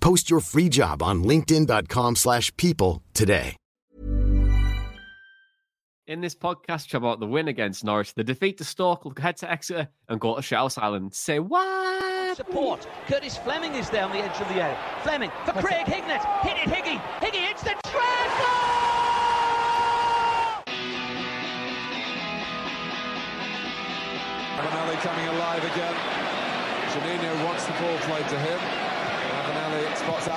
Post your free job on linkedin.com/people slash people today. In this podcast chat about the win against Norwich, the defeat to Stoke, look ahead to Exeter and go to Shells Island. Say what? Support. Curtis Fleming is there on the edge of the area. Fleming for Craig Hignett. Hit it, Higgy. Higgy hits the treble. Ravanelli coming alive again. Juninho wants the ball played to him. Spots!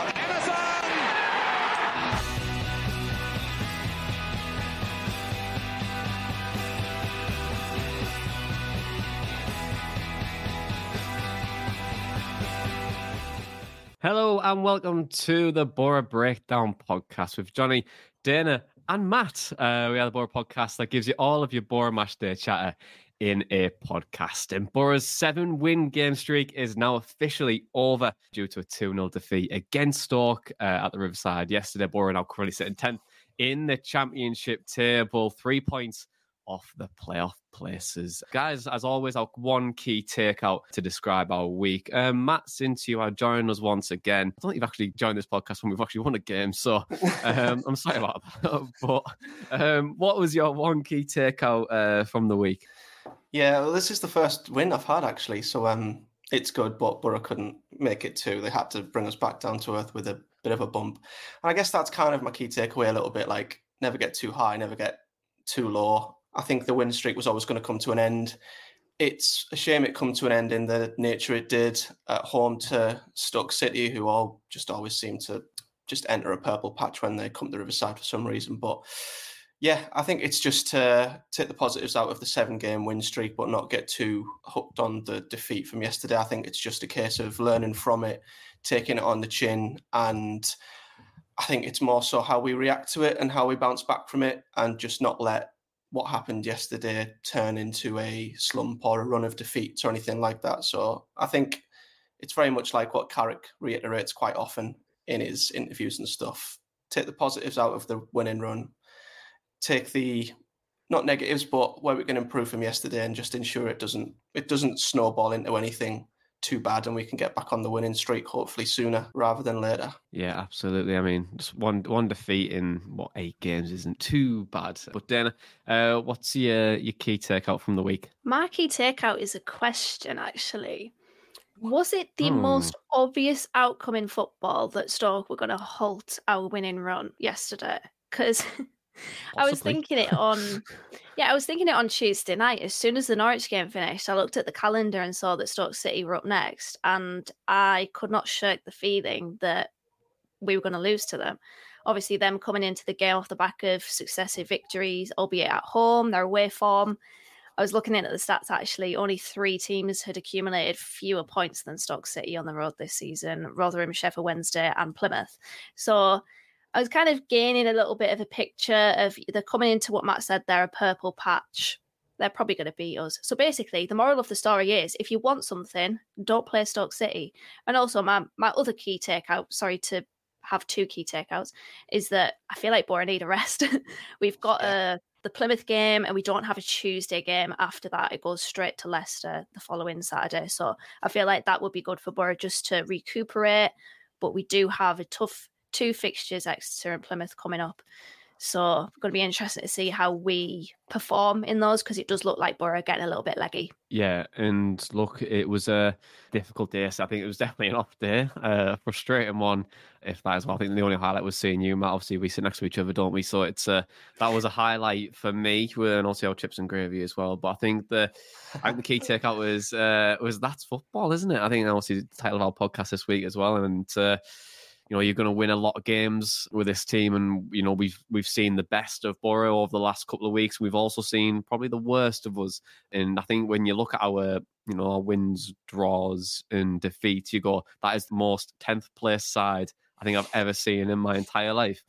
Hello and welcome to the Boro Breakdown podcast with Jonny, Dana, and Matt. Uh, we are the Boro podcast that gives you all of your Boro Match Day chatter in a podcast. And Boro's seven win game streak is now officially over due to a 2 0 defeat against Stoke uh, at the Riverside yesterday. Boro now currently sitting 10th in the championship table, three points off the playoff places. Guys, as always, our one key takeout to describe our week. Um, Matt, since you are joining us once again, I don't think you've actually joined this podcast when we've actually won a game, so um, I'm sorry about that. but um, what was your one key takeout uh, from the week? Yeah, well, this is the first win I've had actually, so um, it's good. But Boro couldn't make it too. They had to bring us back down to earth with a bit of a bump, and I guess that's kind of my key takeaway a little bit. Like, never get too high, never get too low. I think the win streak was always going to come to an end. It's a shame it come to an end in the nature it did at home to Stoke City, who all just always seem to just enter a purple patch when they come to Riverside for some reason. But yeah, I think it's just to take the positives out of the seven game win streak, but not get too hooked on the defeat from yesterday. I think it's just a case of learning from it, taking it on the chin, and I think it's more so how we react to it and how we bounce back from it, and just not let what happened yesterday turn into a slump or a run of defeats or anything like that. So I think it's very much like what Carrick reiterates quite often in his interviews and stuff. Take the positives out of the winning run, take the not negatives, but where we can improve from yesterday, and just ensure it doesn't it doesn't snowball into anything too bad, and we can get back on the winning streak hopefully sooner rather than later. Yeah, absolutely. I mean, just one one defeat in what eight games isn't too bad. But Dana, uh, what's your your key takeout from the week? My key takeout is a question, actually. Was it the Hmm. most obvious outcome in football that Stoke were going to halt our winning run yesterday? Because I was thinking it on, yeah, I was thinking it on Tuesday night. As soon as the Norwich game finished, I looked at the calendar and saw that Stoke City were up next, and I could not shirk the feeling that we were going to lose to them. Obviously, them coming into the game off the back of successive victories, albeit at home, their away form. I was looking in at the stats actually. Only three teams had accumulated fewer points than Stoke City on the road this season Rotherham, Sheffield Wednesday, and Plymouth. So I was kind of gaining a little bit of a picture of they're coming into what Matt said, they're a purple patch. They're probably going to beat us. So basically, the moral of the story is if you want something, don't play Stoke City. And also, my, my other key takeout, sorry to have two key takeouts, is that I feel like Boro need a rest. We've got a uh, the Plymouth game, and we don't have a Tuesday game after that. It goes straight to Leicester the following Saturday. So I feel like that would be good for Boro just to recuperate. But we do have a tough two fixtures, Exeter and Plymouth, coming up. So it's going to be interesting to see how we perform in those because it does look like Boro getting a little bit leggy. Yeah, and look, it was a difficult day. So I think it was definitely an off day, a frustrating one, if that is well. I think the only highlight was seeing you, Matt. Obviously, we sit next to each other, don't we? So it's a, that was a highlight for me, and also our chips and gravy as well. But I think the I think the key takeout was uh, was that's football, isn't it? I think obviously the title of our podcast this week as well, and. Uh, you know you're going to win a lot of games with this team, and you know we've we've seen the best of Boro over the last couple of weeks. We've also seen probably the worst of us, and I think when you look at our you know our wins, draws, and defeats, you go that is the most tenth place side I think I've ever seen in my entire life.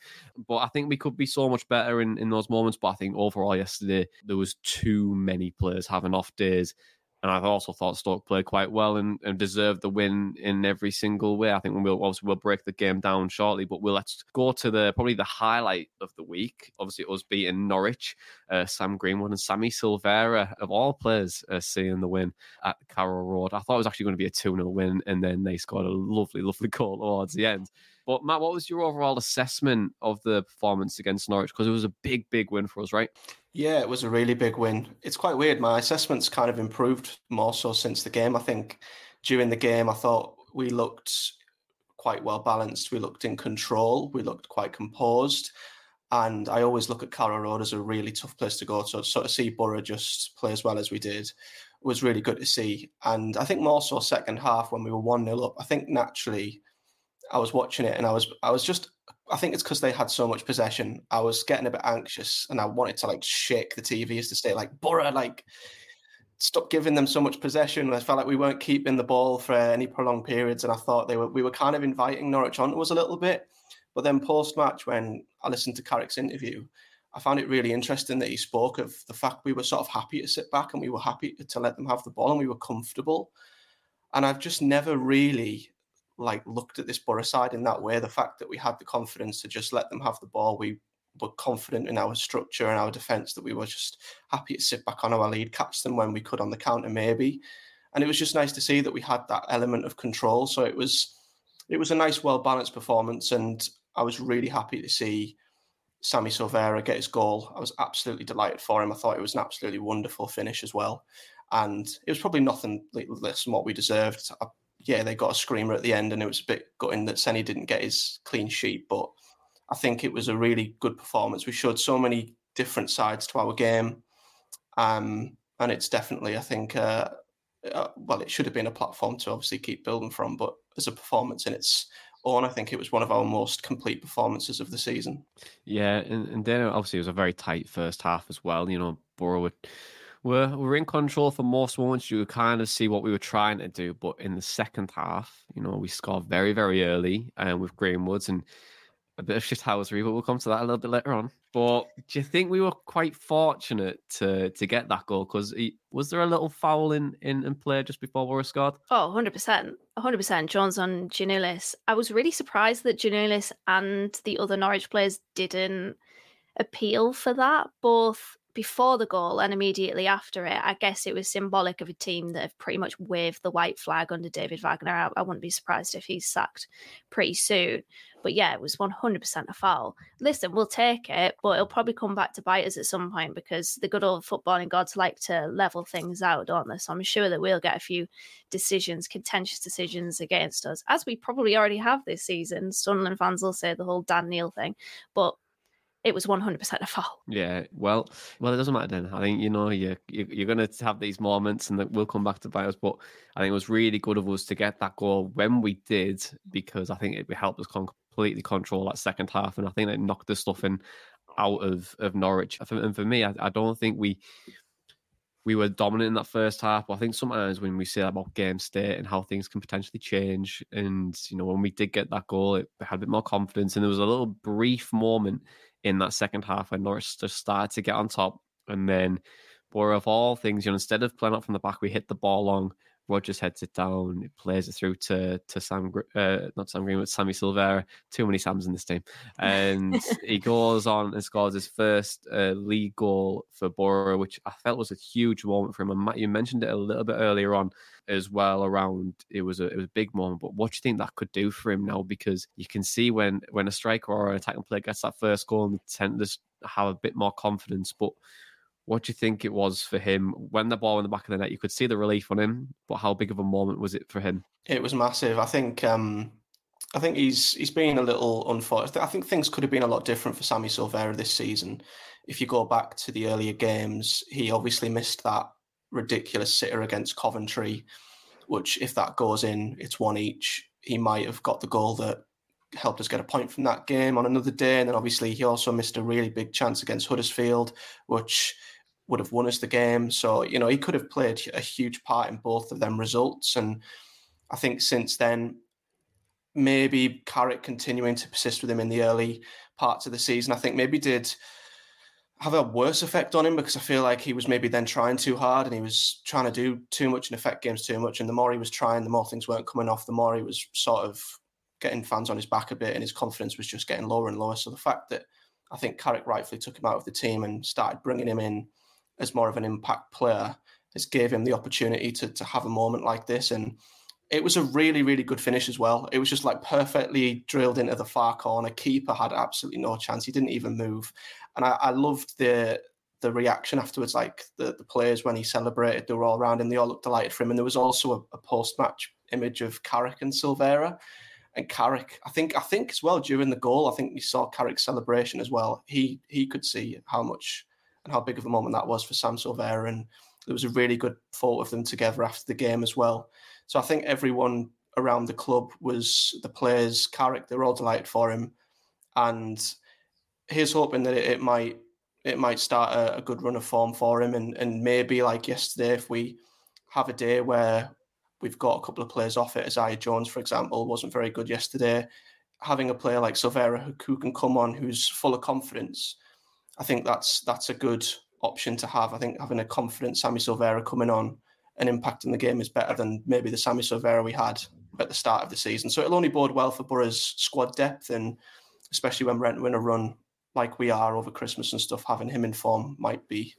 But I think we could be so much better in, in those moments. But I think overall yesterday there was too many players having off days and I've also thought Stoke played quite well and, and deserved the win in every single way. I think we'll obviously we'll break the game down shortly, but we'll let's go to the probably the highlight of the week. Obviously, it us beating Norwich, uh, Sam Greenwood and Sammy Silvera of all players uh, seeing the win at Carrow Road. I thought it was actually going to be a 2 0 win, and then they scored a lovely, lovely goal towards the end. But Matt, what was your overall assessment of the performance against Norwich? Because it was a big, big win for us, right? Yeah, it was a really big win. It's quite weird. My assessment's kind of improved more so since the game. I think during the game, I thought we looked quite well balanced. We looked in control. We looked quite composed. And I always look at Carrow Road as a really tough place to go. So sort of see Boro just play as well as we did was really good to see. And I think more so second half when we were one 0 up. I think naturally I was watching it and I was I was just I think it's because they had so much possession. I was getting a bit anxious and I wanted to like shake the TV TVs to say like Boro like stop giving them so much possession. I felt like we weren't keeping the ball for any prolonged periods, and I thought they were we were kind of inviting Norwich onto us a little bit. But then post match, when I listened to Carrick's interview, I found it really interesting that he spoke of the fact we were sort of happy to sit back and we were happy to let them have the ball and we were comfortable. And I've just never really like looked at this Boro side in that way. The fact that we had the confidence to just let them have the ball, we were confident in our structure and our defence that we were just happy to sit back on our lead, catch them when we could on the counter, maybe. And it was just nice to see that we had that element of control. So it was it was a nice, well balanced performance, and I was really happy to see Sammy Silvera get his goal. I was absolutely delighted for him. I thought it was an absolutely wonderful finish as well. And it was probably nothing less than what we deserved. I yeah, they got a screamer at the end, and it was a bit gutting that Senny didn't get his clean sheet. But I think it was a really good performance. We showed so many different sides to our game, um, and it's definitely, I think, uh, uh, well, it should have been a platform to obviously keep building from. But as a performance in its own, I think it was one of our most complete performances of the season. Yeah, and, and then obviously it was a very tight first half as well. You know, Boro we're, we're in control for most moments. You kind of see what we were trying to do, but in the second half, you know, we scored very, very early um, with Greenwoods and a bit of shithousery, but we'll come to that a little bit later on. But do you think we were quite fortunate to to get that goal? Because was there a little foul in, in, in play just before we were scored? Oh, 100%. 100%. Jones on Giannoulis. I was really surprised that Giannoulis and the other Norwich players didn't appeal for that, both before the goal and immediately after it, I guess it was symbolic of a team that have pretty much waved the white flag under David Wagner. I, I wouldn't be surprised if he's sacked pretty soon. But yeah, it was 100% a foul. Listen, we'll take it, but it'll probably come back to bite us at some point because the good old footballing gods like to level things out, don't they? So I'm sure that we'll get a few decisions, contentious decisions against us, as we probably already have this season. Sunderland fans will say the whole Dan Neil thing, but it was 100% a foul. Yeah, well, well, it doesn't matter then. I think you know you, you you're going to have these moments, and that will come back to bite us. But I think it was really good of us to get that goal when we did, because I think it helped us completely control that second half, and I think it knocked the stuff in out of of Norwich. And for me, I, I don't think we we were dominant in that first half. But I think sometimes when we say about game state and how things can potentially change, and you know when we did get that goal, it had a bit more confidence, and there was a little brief moment in that second half when Norwich just started to get on top. And then, or of all things, you know, instead of playing up from the back, we hit the ball long. Rogers heads it down, plays it through to to Sam, uh, not Sam Green, but Sammy Silvera. Too many Sams in this team, and he goes on and scores his first uh, league goal for Boro, which I felt was a huge moment for him. And Matt, you mentioned it a little bit earlier on as well. Around it was a it was a big moment, but what do you think that could do for him now? Because you can see when when a striker or an attacking player gets that first goal, and they tend to have a bit more confidence, but what do you think it was for him when the ball in the back of the net? You could see the relief on him, but how big of a moment was it for him? It was massive. I think. Um, I think he's he's been a little unfortunate. I think things could have been a lot different for Sammy Silvera this season. If you go back to the earlier games, he obviously missed that ridiculous sitter against Coventry, which if that goes in, it's one each. He might have got the goal that helped us get a point from that game on another day. And then obviously he also missed a really big chance against Huddersfield, which would have won us the game. So, you know, he could have played a huge part in both of them results. And I think since then, maybe Carrick continuing to persist with him in the early parts of the season, I think maybe did have a worse effect on him because I feel like he was maybe then trying too hard and he was trying to do too much and affect games too much. And the more he was trying, the more things weren't coming off, the more he was sort of getting fans on his back a bit and his confidence was just getting lower and lower. So the fact that I think Carrick rightfully took him out of the team and started bringing him in as more of an impact player has gave him the opportunity to to have a moment like this. And it was a really really good finish as well. It was just like perfectly drilled into the far corner. Keeper had absolutely no chance. He didn't even move. And i, I loved the the reaction afterwards like the, the players when he celebrated they were all around him. They all looked delighted for him. And there was also a, a post-match image of Carrick and Silvera and Carrick I think I think as well during the goal I think you saw Carrick's celebration as well. He he could see how much and how big of a moment that was for Sam Silvera. And there was a really good photo of them together after the game as well. So I think everyone around the club was the players' character, all delighted for him. And he's hoping that it, it might it might start a, a, good run of form for him and, and maybe like yesterday if we have a day where we've got a couple of players off it, Isaiah Jones, for example, wasn't very good yesterday. Having a player like Silvera who can come on, who's full of confidence, I think that's that's a good option to have. I think having a confident Sammy Silvera coming on and impacting the game is better than maybe the Sammy Silvera we had at the start of the season. So it'll only bode well for Boro's squad depth and especially when we're in a run like we are over Christmas and stuff, having him in form might be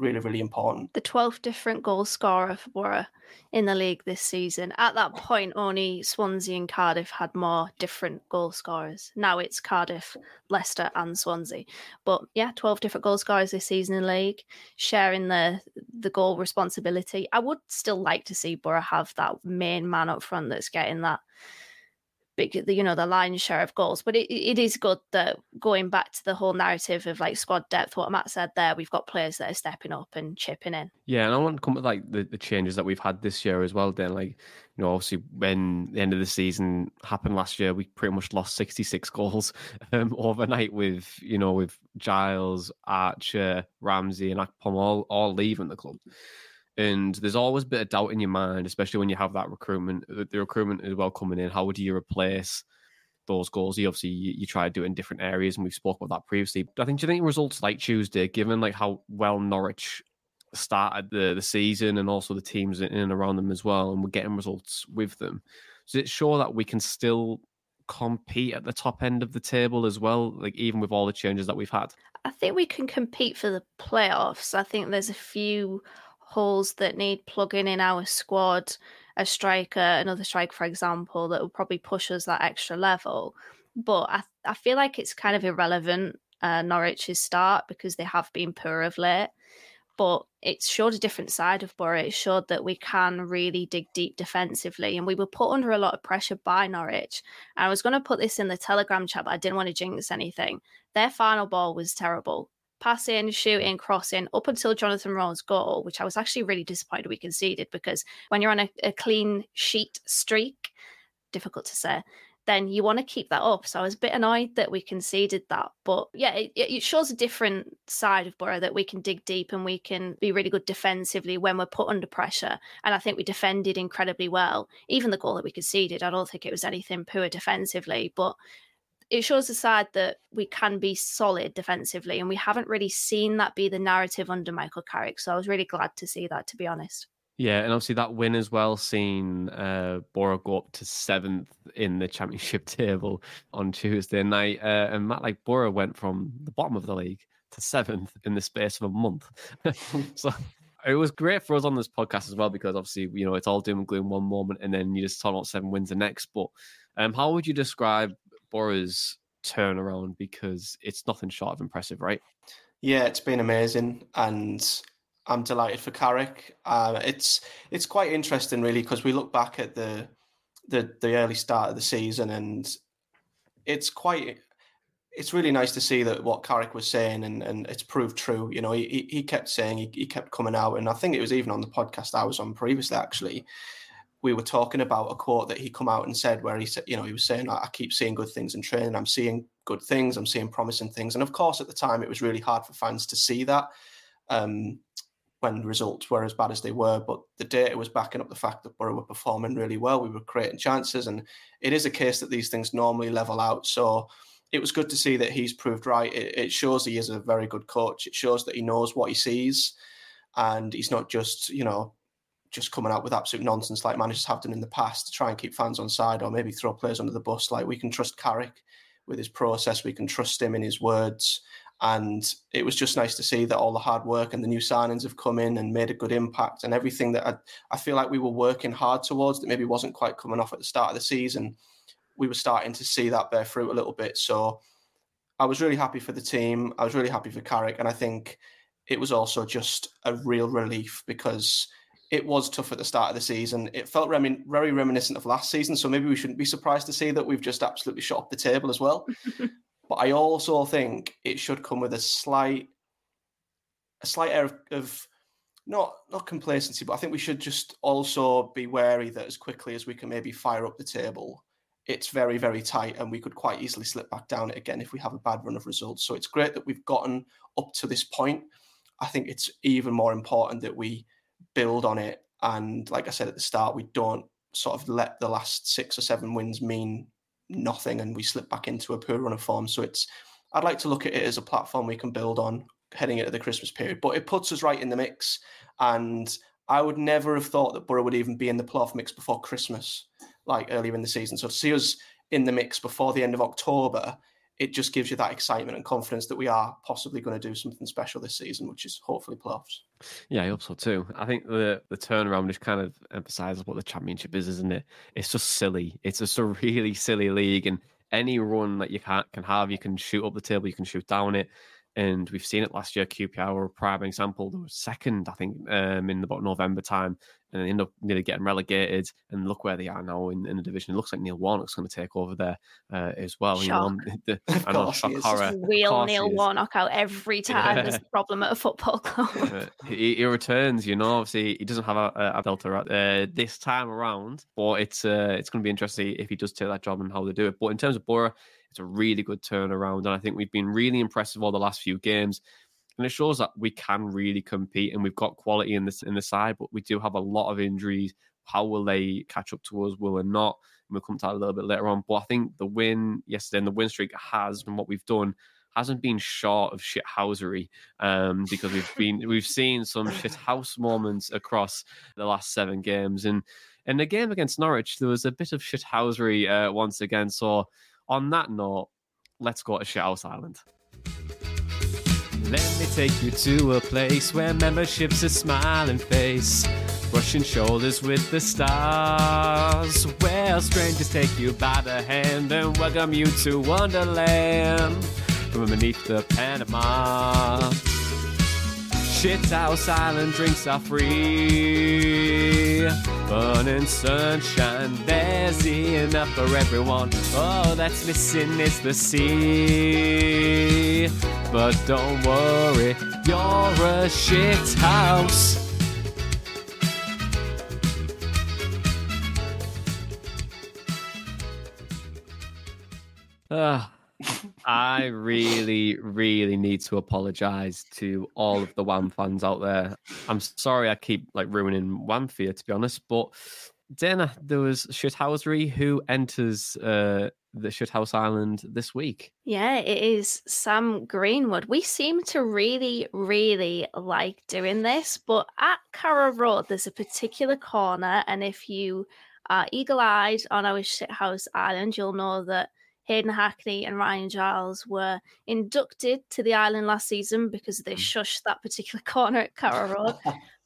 really, really important. The 12th different goal scorer for Boro in the league this season. At that point, only Swansea and Cardiff had more different goal scorers. Now it's Cardiff, Leicester, and Swansea. But yeah, 12 different goal scorers this season in the league, sharing the the goal responsibility. I would still like to see Boro have that main man up front that's getting that big, you know, the lion's share of goals. But it, it is good that going back to the whole narrative of like squad depth, what Matt said there, we've got players that are stepping up and chipping in. Yeah, and I want to come with like the, the changes that we've had this year as well. Then, like, you know, obviously when the end of the season happened last year, we pretty much lost 66 goals um, overnight with, you know, with Giles, Archer, Ramsey, and Akpom all, all leaving the club. And there's always a bit of doubt in your mind, especially when you have that recruitment. Uh, the recruitment as well coming in. How would you replace those goals? You obviously you, you try to do it in different areas, and we've spoke about that previously. But I think do you think results like Tuesday, given like how well Norwich started the the season and also the teams in and around them as well, and we're getting results with them, does it show that we can still compete at the top end of the table as well, like even with all the changes that we've had? I think we can compete for the playoffs. I think there's a few holes that need plugging in our squad, a striker, another striker, for example, that will probably push us that extra level. But I, I feel like it's kind of irrelevant, uh, Norwich's start, because they have been poor of late. But it showed a different side of Boro. It showed that we can really dig deep defensively. And we were put under a lot of pressure by Norwich. And I was going to put this in the Telegram chat, but I didn't want to jinx anything. Their final ball was terrible passing, shooting, crossing up until Jonathan Rowe's goal, which I was actually really disappointed we conceded because when you're on a, a clean sheet streak, difficult to say, then you want to keep that up. So I was a bit annoyed that we conceded that. But yeah, it, it, shows a different side of Boro that we can dig deep and we can be really good defensively when we're put under pressure. And I think we defended incredibly well. Even the goal that we conceded, I don't think it was anything poor defensively, but it shows a side that we can be solid defensively, and we haven't really seen that be the narrative under Michael Carrick. So I was really glad to see that, to be honest. Yeah, and obviously that win as well, seen uh, go up to seventh in the championship table on Tuesday night. Uh, and Matt, like Boro went from the bottom of the league to seventh in the space of a month. so it was great for us on this podcast as well because obviously you know it's all doom and gloom one moment and then you just talk about seven wins the next. But um, how would you describe Boro's turnaround? Because it's nothing short of impressive, right? Yeah, it's been amazing, and I'm delighted for Carrick. Uh, it's it's quite interesting, really, because we look back at the the the early start of the season, and it's quite it's really nice to see that what Carrick was saying and, and it's proved true. You know, he, he kept saying he, he kept coming out, and I think it was even on the podcast I was on previously. Actually, we were talking about a quote that he come out and said where he said, you know, he was saying, I keep seeing good things in training. I'm seeing good things. I'm seeing promising things. And of course, at the time, it was really hard for fans to see that. Um, when results were as bad as they were, but the data was backing up the fact that Boro were performing really well. We were creating chances, and it is a case that these things normally level out. So it was good to see that he's proved right. It, it shows he is a very good coach. It shows that he knows what he sees, and he's not just you know just coming out with absolute nonsense like managers have done in the past to try and keep fans on side or maybe throw players under the bus. Like we can trust Carrick with his process, we can trust him in his words, and it was just nice to see that all the hard work and the new signings have come in and made a good impact. And everything that I, I feel like we were working hard towards that maybe wasn't quite coming off at the start of the season, we were starting to see that bear fruit a little bit. So I was really happy for the team. I was really happy for Carrick. And I think it was also just a real relief because it was tough at the start of the season. It felt very reminiscent of last season. So maybe we shouldn't be surprised to see that we've just absolutely shot up the table as well. But I also think it should come with a slight, a slight air of, of not not complacency, but I think we should just also be wary that as quickly as we can maybe fire up the table, it's very very tight, and we could quite easily slip back down it again if we have a bad run of results. So it's great that we've gotten up to this point. I think it's even more important that we build on it, and like I said at the start, we don't sort of let the last six or seven wins mean nothing and we slip back into a poor run of form. So it's I'd like to look at it as a platform we can build on heading into the Christmas period. But it puts us right in the mix. And I would never have thought that Boro would even be in the playoff mix before Christmas, like earlier in the season. So to see us in the mix before the end of October, it just gives you that excitement and confidence that we are possibly going to do something special this season, which is hopefully playoffs. Yeah, I hope so too. I think the the turnaround just kind of emphasizes what the championship is, isn't it? It's just silly. It's just a really silly league, and any run that you can can have, you can shoot up the table, you can shoot down it. And we've seen it last year. QPR were a prime example. They were second, I think, um, in about November time, and they end up nearly getting relegated. And look where they are now in, in the division. It looks like Neil Warnock's going to take over there uh, as well. Shock. You know, the, I know, shock horror. Wheel Neil Warnock out every time yeah. there's a problem at a football club. he, he, returns. You know, obviously he doesn't have a, a Delta uh, this time around, but it's uh, it's going to be interesting if he does take that job and how they do it. But in terms of Boro, it's a really good turnaround, and I think we've been really impressive all the last few games. And it shows that we can really compete, and we've got quality in this in the side, but we do have a lot of injuries. How will they catch up to us? Will they not? And we'll come to that a little bit later on. But I think the win yesterday and the win streak has, and what we've done, hasn't been short of shithousery um, because we've been we've seen some shithouse moments across the last seven games and in the game against Norwich there was a bit of shithousery uh, once again so on that note, let's go to Shithouse Island. Let me take you to a place where membership's a smiling face, brushing shoulders with the stars. Where strangers take you by the hand and welcome you to Wonderland from beneath the Panama. Shithouse Island drinks are free. And sunshine, there's enough for everyone. All that's missing is the sea. But don't worry, you're a shithouse. Ah. I really, really need to apologize to all of the Wham fans out there. I'm sorry I keep like ruining Wham for you, to be honest. But Dana, there was Shithousery who enters uh, the Shithouse Island this week. Yeah, it is Sam Greenwood. We seem to really, really like doing this, but at Carrow Road, there's a particular corner, and if you are eagle eyed on our Shithouse Island, you'll know that Hayden Hackney and Ryan Giles were inducted to the island last season because they Hmm. shushed that particular corner at Carrow Road.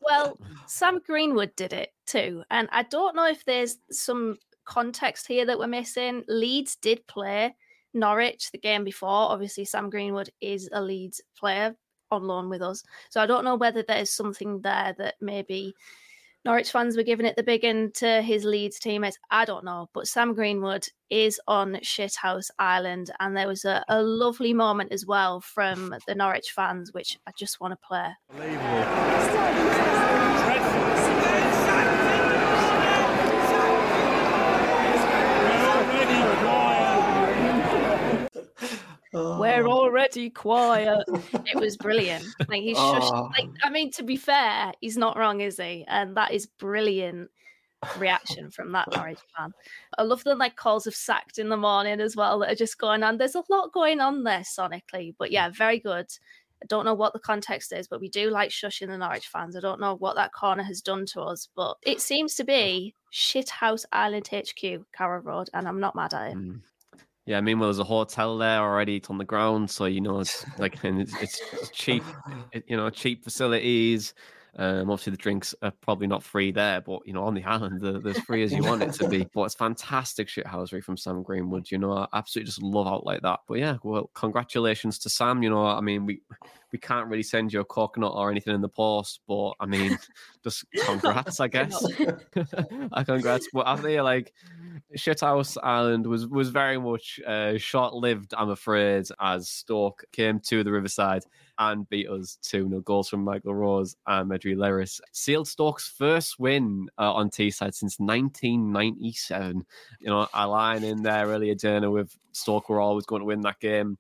well, Sam Greenwood did it too. And I don't know if there's some context here that we're missing. Leeds did play Norwich the game before. Obviously, Sam Greenwood is a Leeds player on loan with us. So I don't know whether there's something there that maybe Norwich fans were giving it the big end to his Leeds teammates. I don't know. But Sam Greenwood is on Shithouse Island. And there was a, a lovely moment as well from the Norwich fans, which I just want to play. We're already quiet. it was brilliant. Like he's shushed. Oh. Like I mean, to be fair, he's not wrong, is he? And that is brilliant reaction from that Norwich fan. I love the like calls of sacked in the morning as well that are just going on. There's a lot going on there sonically, but yeah, very good. I don't know what the context is, but we do like shushing the Norwich fans. I don't know what that corner has done to us, but it seems to be Shithouse Island HQ, Carrow Road, and I'm not mad at it. Mm. Yeah, meanwhile, there's a hotel there already. It's on the ground, so you know it's like and it's, it's cheap, it- you know, cheap facilities. Um, obviously, the drinks are probably not free there, but you know, on the island, they're, they're as free as you want it to be. But it's fantastic shithousery from Sam Greenwood. You know, I absolutely just love out like that. But yeah, well, congratulations to Sam. You know, I mean, we we can't really send you a coconut or anything in the post, but I mean, just congrats, I guess. I congrats. But I feel like Shithouse Island was was very much uh, short lived, I'm afraid, as Stoke came to the Riverside and beat us 2 0 goals from Michael Rose and Mehdi Léris. Sealed Stoke's first win uh, on Teesside since 1997. You know, I line in there earlier, Dana, with Stoke were always going to win that game.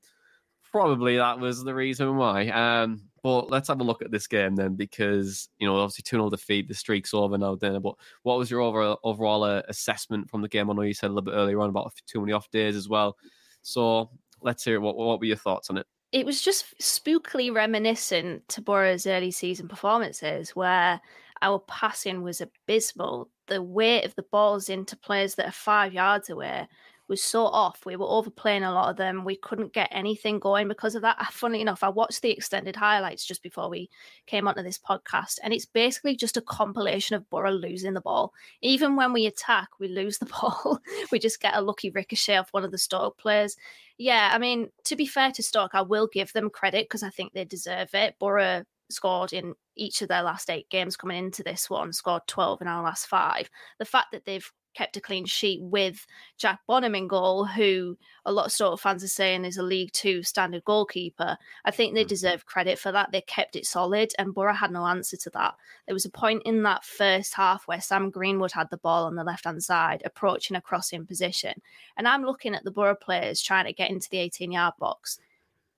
Probably that was the reason why. Um, but let's have a look at this game then, because you know, obviously two 0 defeat, the streak's over now, Dana. But what was your overall overall uh, assessment from the game? I know you said a little bit earlier on about too many off days as well. So let's hear what what were your thoughts on it? It was just spookily reminiscent to Boro's early season performances, where our passing was abysmal. The weight of the balls into players that are five yards away was so off. We were overplaying a lot of them. We couldn't get anything going because of that. Funnily enough, I watched the extended highlights just before we came onto this podcast, and it's basically just a compilation of Boro losing the ball. Even when we attack, we lose the ball. we just get a lucky ricochet off one of the Stoke players. Yeah, I mean, to be fair to Stoke, I will give them credit because I think they deserve it. Boro scored in each of their last eight games coming into this one, scored 12 in our last five. The fact that they've kept a clean sheet with Jack Bonham in goal, who a lot of Stoke fans are saying is a League Two standard goalkeeper. I think they mm-hmm. deserve credit for that. They kept it solid, and Boro had no answer to that. There was a point in that first half where Sam Greenwood had the ball on the left hand side, approaching a crossing position. And I'm looking at the Boro players trying to get into the 18 yard box.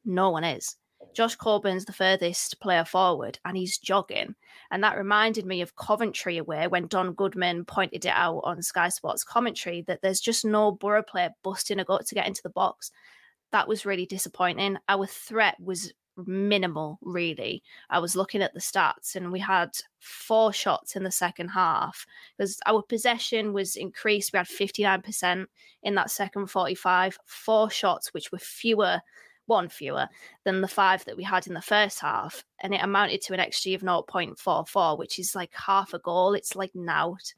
No one is. Josh Coburn's the furthest player forward and he's jogging. And that reminded me of Coventry away when Don Goodman pointed it out on Sky Sports commentary that there's just no Boro player busting a gut to get into the box. That was really disappointing. Our threat was minimal, really. I was looking at the stats and we had four shots in the second half because our possession was increased. We had 59% in that second 45, four shots, which were fewer one fewer than the five that we had in the first half, and it amounted to an XG of 0.44, which is like half a goal. It's like nout.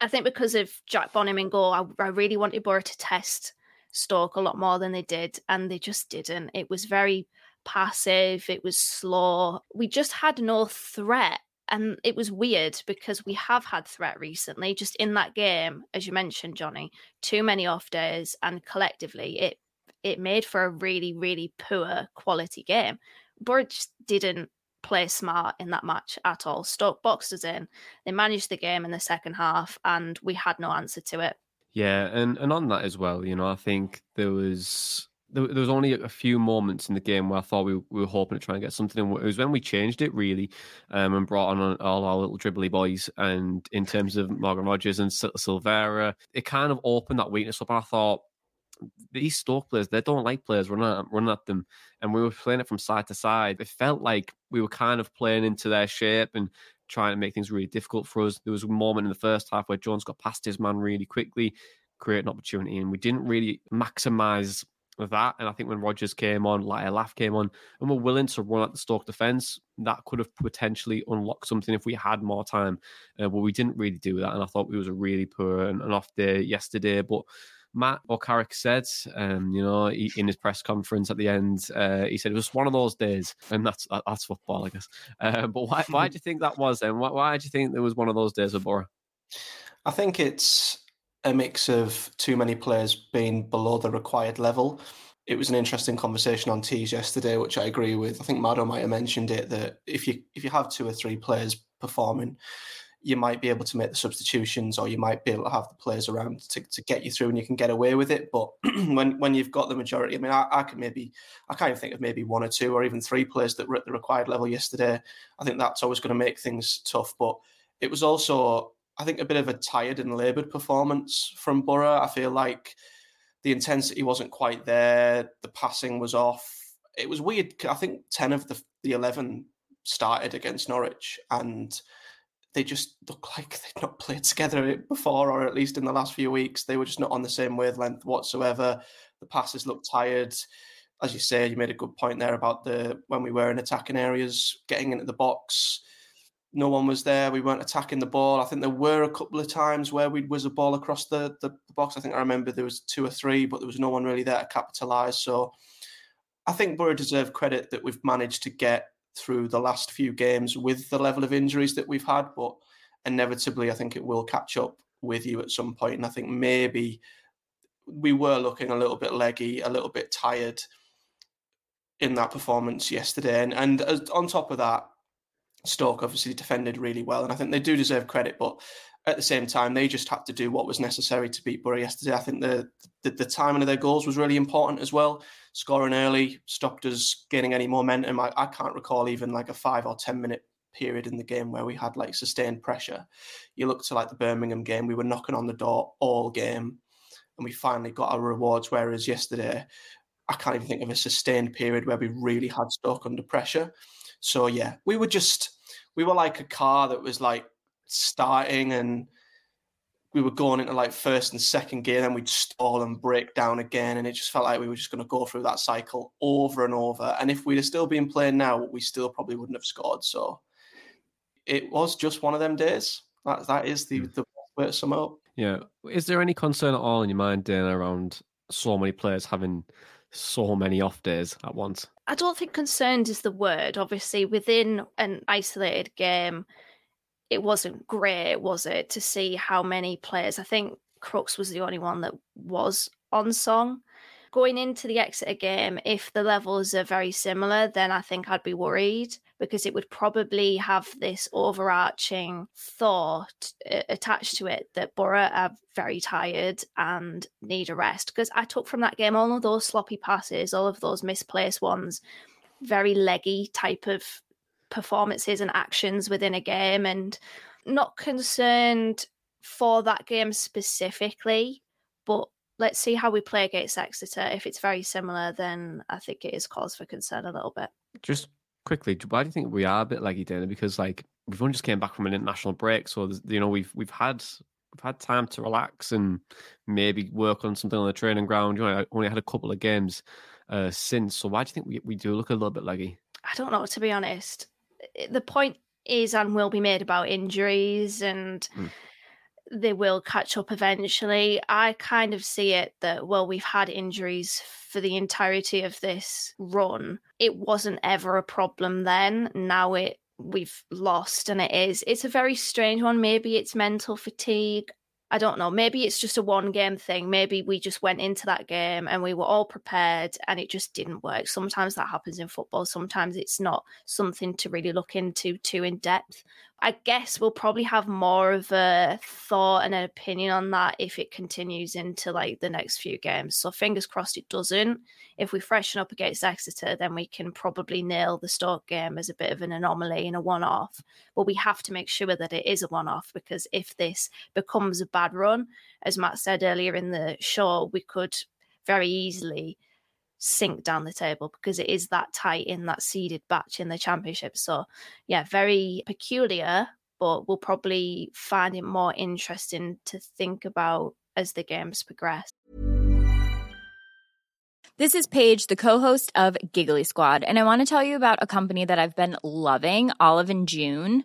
I think because of Jack Bonham in goal, I, I really wanted Boro to test Stoke a lot more than they did, and they just didn't. It was very passive, it was slow. We just had no threat. And it was weird because we have had threat recently, just in that game, as you mentioned, Jonny, too many off days, and collectively it it made for a really, really poor quality game. Boro didn't play smart in that match at all. Stoke boxed us in. They managed the game in the second half, and we had no answer to it. Yeah, and, and on that as well, you know, I think there was there, was only a few moments in the game where I thought we, we were hoping to try and get something. It was when we changed it really, um, and brought on all our little dribbly boys. And in terms of Morgan Rogers and Sil- Silvera, it kind of opened that weakness up. And I thought these Stoke players, they don't like players running running at them. And we were playing it from side to side. It felt like we were kind of playing into their shape and trying to make things really difficult for us. There was a moment in the first half where Jones got past his man really quickly, create an opportunity, and we didn't really maximize that. And I think when Rogers came on, like a Laugh came on, and we're willing to run at the Stoke defence, that could have potentially unlocked something if we had more time. Uh, but we didn't really do that, and I thought we was a really poor and an off day yesterday. But Matt Okarek said, um, you know, he, in his press conference at the end, uh, he said it was one of those days, and that's that, that's football, I guess. Uh, but why why do you think that was? Then why, why do you think there was one of those days of Boro? I think it's a mix of too many players being below the required level. It was an interesting conversation on tees yesterday, which I agree with. I think Mado might have mentioned it that if you if you have two or three players performing, you might be able to make the substitutions or you might be able to have the players around to, to get you through and you can get away with it. But when when you've got the majority, I mean, I, I can maybe, I kind of think of maybe one or two or even three players that were at the required level yesterday. I think that's always going to make things tough. But it was also I think a bit of a tired and laboured performance from Boro. I feel like the intensity wasn't quite there. The passing was off. It was weird. I think ten of the the eleven started against Norwich, and they just look like they'd not played together before, or at least in the last few weeks. They were just not on the same wavelength whatsoever. The passes looked tired. As you say, you made a good point there about the when we were in attacking areas, getting into the box no one was there. We weren't attacking the ball. I think there were a couple of times where we'd whiz a ball across the, the, the box. I think I remember there was two or three, but there was no one really there to capitalise. So I think Boro deserve credit that we've managed to get through the last few games with the level of injuries that we've had. But inevitably, I think it will catch up with you at some point. And I think maybe we were looking a little bit leggy, a little bit tired in that performance yesterday. And, and as, on top of that, Stoke obviously defended really well, and I think they do deserve credit. But at the same time, they just had to do what was necessary to beat Boro yesterday. I think the, the, the timing of their goals was really important as well. Scoring early stopped us gaining any momentum. I, I can't recall even like a five or ten minute period in the game where we had like sustained pressure. You look to like the Birmingham game, we were knocking on the door all game, and we finally got our rewards. Whereas yesterday, I can't even think of a sustained period where we really had Stoke under pressure. So yeah, we were just we were like a car that was like starting and we were going into like first and second gear, then we'd stall and break down again, and it just felt like we were just going to go through that cycle over and over. And if we'd have still been playing now, we still probably wouldn't have scored. So it was just one of them days. That that is the mm. the way to sum up. Yeah. Is there any concern at all in your mind, Dan, around so many players having so many off days at once. I don't think concerned is the word. Obviously, within an isolated game, it wasn't great, was it, to see how many players? I think Crooks was the only one that was on song. Going into the Exeter game, if the levels are very similar, then I think I'd be worried because it would probably have this overarching thought uh, attached to it that Boro are very tired and need a rest. Because I took from that game all of those sloppy passes, all of those misplaced ones, very leggy type of performances and actions within a game, and not concerned for that game specifically, but let's see how we play against Exeter. If it's very similar, then I think it is cause for concern a little bit. Just quickly, why do you think we are a bit laggy, Dana? Because like we've only just came back from an international break, so you know we've we've had we've had time to relax and maybe work on something on the training ground. You know, I only had a couple of games uh, since, so why do you think we we do look a little bit laggy? I don't know, to be honest. The point is and will be made about injuries and. Mm they will catch up eventually. I kind of see it that, well, we've had injuries for the entirety of this run. It wasn't ever a problem then. Now it we've lost and it is. It's a very strange one. Maybe it's mental fatigue. I don't know. Maybe it's just a one game thing. Maybe we just went into that game and we were all prepared and it just didn't work. Sometimes that happens in football. Sometimes it's not something to really look into too in depth. I guess we'll probably have more of a thought and an opinion on that if it continues into like the next few games. So fingers crossed it doesn't. If we freshen up against Exeter, then we can probably nail the Stoke game as a bit of an anomaly and a one off. But we have to make sure that it is a one off because if this becomes a bad run, as Matt said earlier in the show, we could very easily sink down the table because it is that tight in that seeded batch in the championship. So, yeah, very peculiar, but we'll probably find it more interesting to think about as the games progress. This is Paige, the co-host of Giggly Squad, and I want to tell you about a company that I've been loving, Olive and June.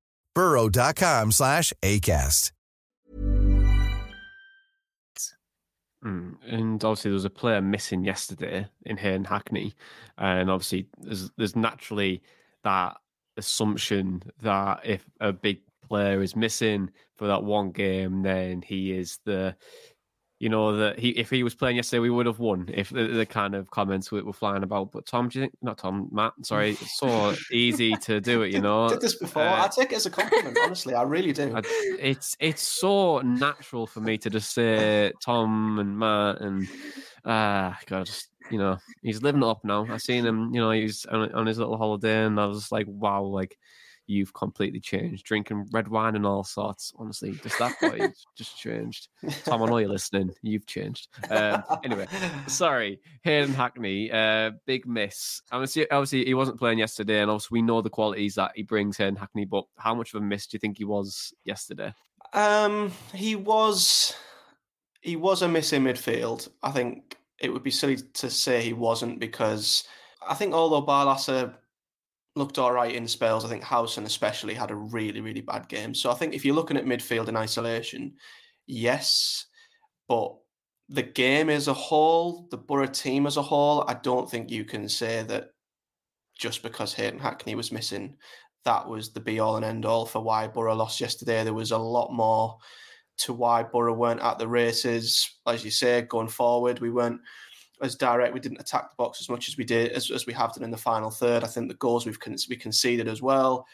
burrow.com slash ACAST. Mm, And obviously, there was a player missing yesterday in Hayden Hackney, and obviously, there's there's naturally that assumption that if a big player is missing for that one game, then he is the, you know, that he if he was playing yesterday, we would have won. If the, the kind of comments were, were flying about, but Tom, do you think not Tom, Matt? Sorry, it's so easy to do it, you know. did this before. Uh, I take it as a compliment, honestly. I really do. I, it's it's so natural for me to just say Tom and Matt and ah God, just you know, he's living it up now. I seen him, you know, he's on, on his little holiday, and I was just like, wow, like you've completely changed. Drinking red wine and all sorts. Honestly, just that boy just changed. Tom, I know you're listening. You've changed. Um, anyway, sorry, Hayden Hackney, uh, big miss. Obviously, obviously, he wasn't playing yesterday, and obviously, we know the qualities that he brings. Hayden Hackney, but how much of a miss do you think he was yesterday? Um, he was he was a miss in midfield. I think it would be silly to say he wasn't because I think although Barlaser looked all right in spells, I think Howson especially had a really really bad game. So I think if you're looking at midfield in isolation, yes, but the game as a whole, the Boro team as a whole, I don't think you can say that just because Hayden Hackney was missing, that was the be all and end all for why Boro lost yesterday. There was a lot more to why Boro weren't at the races. As you say, going forward, we weren't as direct. We didn't attack the box as much as we did as, as we have done in the final third. I think the goals we've con- we conceded as well,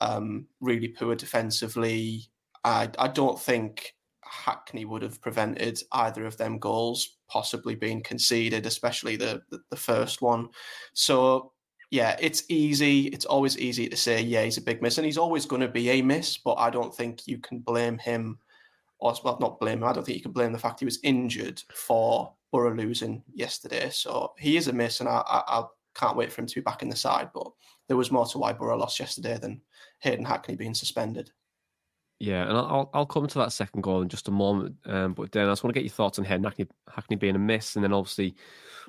um, really poor defensively. I I don't think Hackney would have prevented either of them goals possibly being conceded, especially the, the, the first one. So yeah, it's easy. It's always easy to say, yeah, he's a big miss, and he's always going to be a miss. But I don't think you can blame him, or well, not blame him. I don't think you can blame the fact he was injured for Boro losing yesterday. So he is a miss, and I, I, I can't wait for him to be back in the side. But there was more to why Boro lost yesterday than Hayden Hackney being suspended. Yeah, and I'll I'll come to that second goal in just a moment. Um, but then I just want to get your thoughts on Hayden Hackney, Hackney being a miss, and then obviously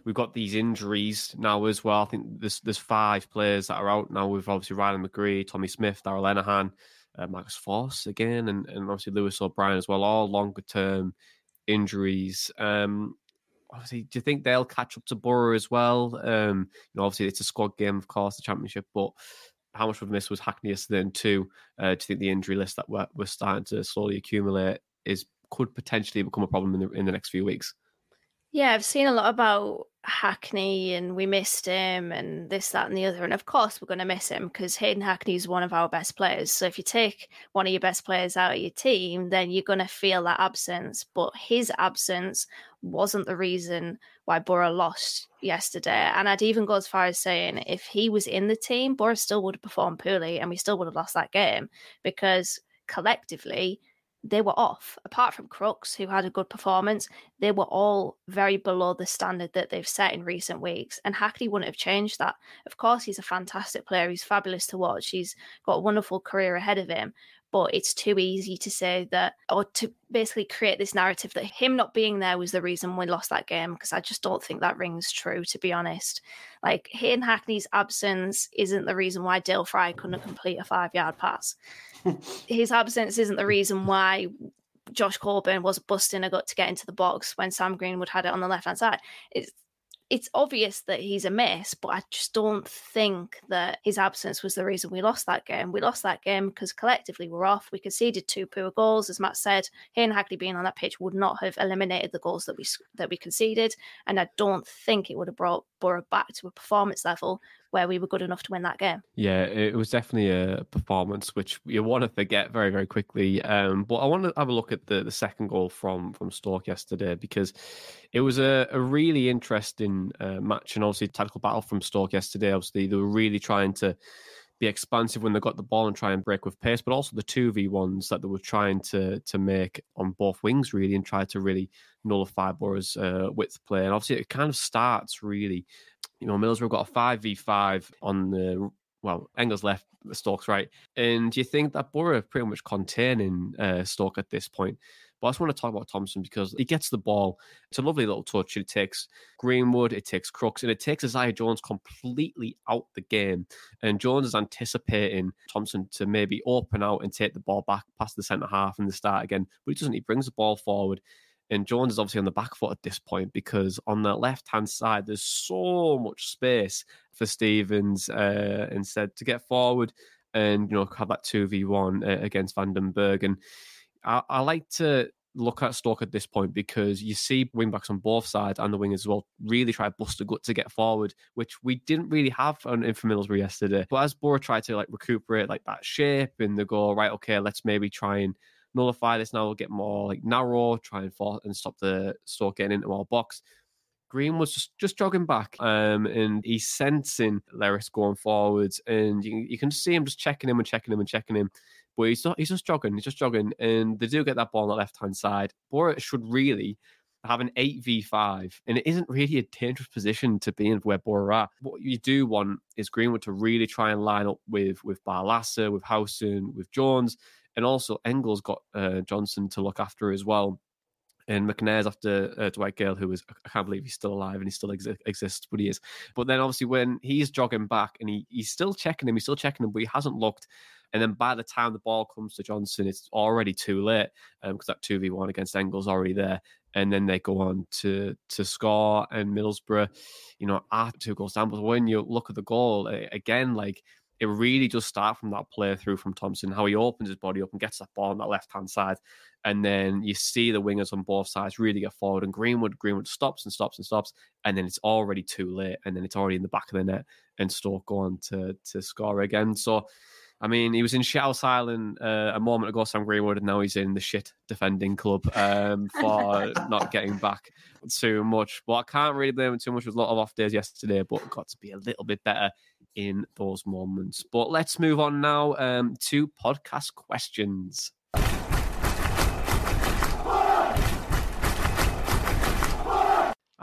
we've got these injuries now as well. I think there's there's five players that are out now. We've obviously Ryan McGree, Tommy Smith, Darragh Lenihan, uh, Marcus Forss again, and, and obviously Lewis O'Brien as well. All longer term injuries. Um, obviously, do you think they'll catch up to Boro as well? Um, you know, obviously it's a squad game, of course, the championship, but how much of a miss was Hackney yesterday? Two, uh, do you think the injury list that we're, we're starting to slowly accumulate is could potentially become a problem in the in the next few weeks? Yeah, I've seen a lot about Hackney and we missed him and this, that, and the other. And of course, we're going to miss him because Hayden Hackney is one of our best players. So if you take one of your best players out of your team, then you're going to feel that absence. But his absence wasn't the reason why Boro lost yesterday. And I'd even go as far as saying if he was in the team, Boro still would have performed poorly and we still would have lost that game because collectively, they were off. Apart from Crooks, who had a good performance, they were all very below the standard that they've set in recent weeks. And Hackney wouldn't have changed that. Of course, he's a fantastic player. He's fabulous to watch. He's got a wonderful career ahead of him. But it's too easy to say that, or to basically create this narrative that him not being there was the reason we lost that game, because I just don't think that rings true, to be honest. Like, Hayden Hackney's absence isn't the reason why Dael Fry couldn't complete a five yard pass his absence isn't the reason why Josh Coburn was busting a gut to get into the box when Sam Greenwood had it on the left hand side. It's it's obvious that he's a miss, but I just don't think that his absence was the reason we lost that game. We lost that game because collectively we're off. We conceded two poor goals, as Matt said. Hayden Hackney being on that pitch would not have eliminated the goals that we that we conceded, and I don't think it would have brought Boro back to a performance level where we were good enough to win that game. Yeah, it was definitely a performance which you want to forget very, very quickly. Um, but I want to have a look at the, the second goal from from Stoke yesterday because it was a, a really interesting uh, match and obviously tactical battle from Stoke yesterday. Obviously, they were really trying to be expansive when they got the ball and try and break with pace, but also the two v ones that they were trying to to make on both wings really and try to really nullify Boro's uh, width play. And obviously, it kind of starts really you know, Middlesbrough got a 5v5 on the, well, Engel's left, Stokes right. And do you think that Boro are pretty much containing uh, Stoke at this point? But I just want to talk about Thompson because he gets the ball. It's a lovely little touch. It takes Greenwood, it takes Crooks, and it takes Isaiah Jones completely out the game. And Jones is anticipating Thompson to maybe open out and take the ball back past the centre half and the start again. But he doesn't. He brings the ball forward. And Jones is obviously on the back foot at this point because on the left hand side, there's so much space for Stevens uh, instead to get forward and you know have that two v one uh, against Van den Berg. And I, I, like to look at Stoke at this point because you see wingbacks on both sides and the wingers as well really try to bust a gut to get forward, which we didn't really have on in Middlesbrough yesterday. But as Boro tried to like recuperate like that shape and they go right, okay, let's maybe try and nullify this now, we'll get more like narrow, try and and stop the Stoke getting into our box. Green was just, just jogging back, um, and he's sensing Léris going forwards, and you, you can see him just checking him and checking him and checking him. He's not, he's just jogging, he's just jogging, and they do get that ball on the left hand side. Boro should really have an 8v5, and it isn't really a dangerous position to be in where Boro are. What you do want is Greenwood to really try and line up with with Barlaser, with Howson, with Jones, and also Engel's got uh, Johnson to look after as well. And McNair's after uh, Dwight Gayle, who is, I can't believe he's still alive and he still exi- exists, but he is. But then obviously when he's jogging back and he, he's still checking him, he's still checking him, but he hasn't looked. And then by the time the ball comes to Johnson, it's already too late because um, that 2v1 against Engel's already there. And then they go on to to score. And Middlesbrough, you know, after two goals down. But when you look at the goal, again, like it really does start from that play through from Thompson, how he opens his body up and gets that ball on that left hand side. And then you see the wingers on both sides really get forward. And Greenwood, Greenwood stops and stops and stops. And then it's already too late. And then it's already in the back of the net. And Stoke go on to, to score again. So, I mean, he was in Shouse Island uh, a moment ago, Sam Greenwood, and now he's in the shit defending club um, for not getting back too much. But I can't really blame him too much. It was a lot of off days yesterday, but got to be a little bit better in those moments. But let's move on now um, to podcast questions.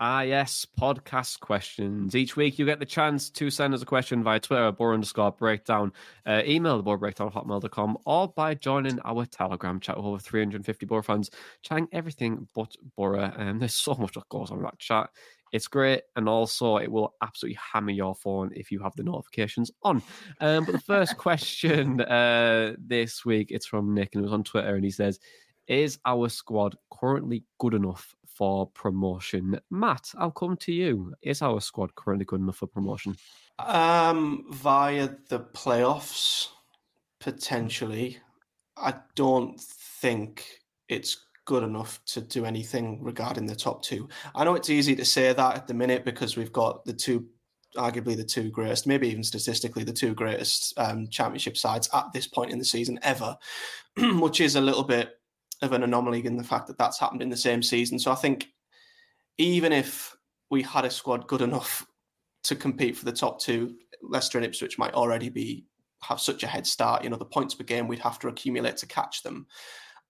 Ah, yes, podcast questions. Each week you get the chance to send us a question via Twitter, Boro underscore breakdown, uh, email the Boro breakdown hotmail.com, or by joining our Telegram chat with over 350 Boro fans, chatting everything but Boro. And um, there's so much that goes on in that chat. It's great, and also it will absolutely hammer your phone if you have the notifications on. Um, but the first question uh, this week, it's from Nick, and it was on Twitter, and he says, "Is our squad currently good enough for promotion?" Matt, I'll come to you. Is our squad currently good enough for promotion? Um, via the playoffs, potentially. I don't think it's good enough to do anything regarding the top two. I know it's easy to say that at the minute because we've got the two, arguably the two greatest, maybe even statistically the two greatest um, championship sides at this point in the season ever, which is a little bit of an anomaly in the fact that that's happened in the same season. So I think even if we had a squad good enough to compete for the top two, Leicester and Ipswich might already be have such a head start. You know, the points per game we'd have to accumulate to catch them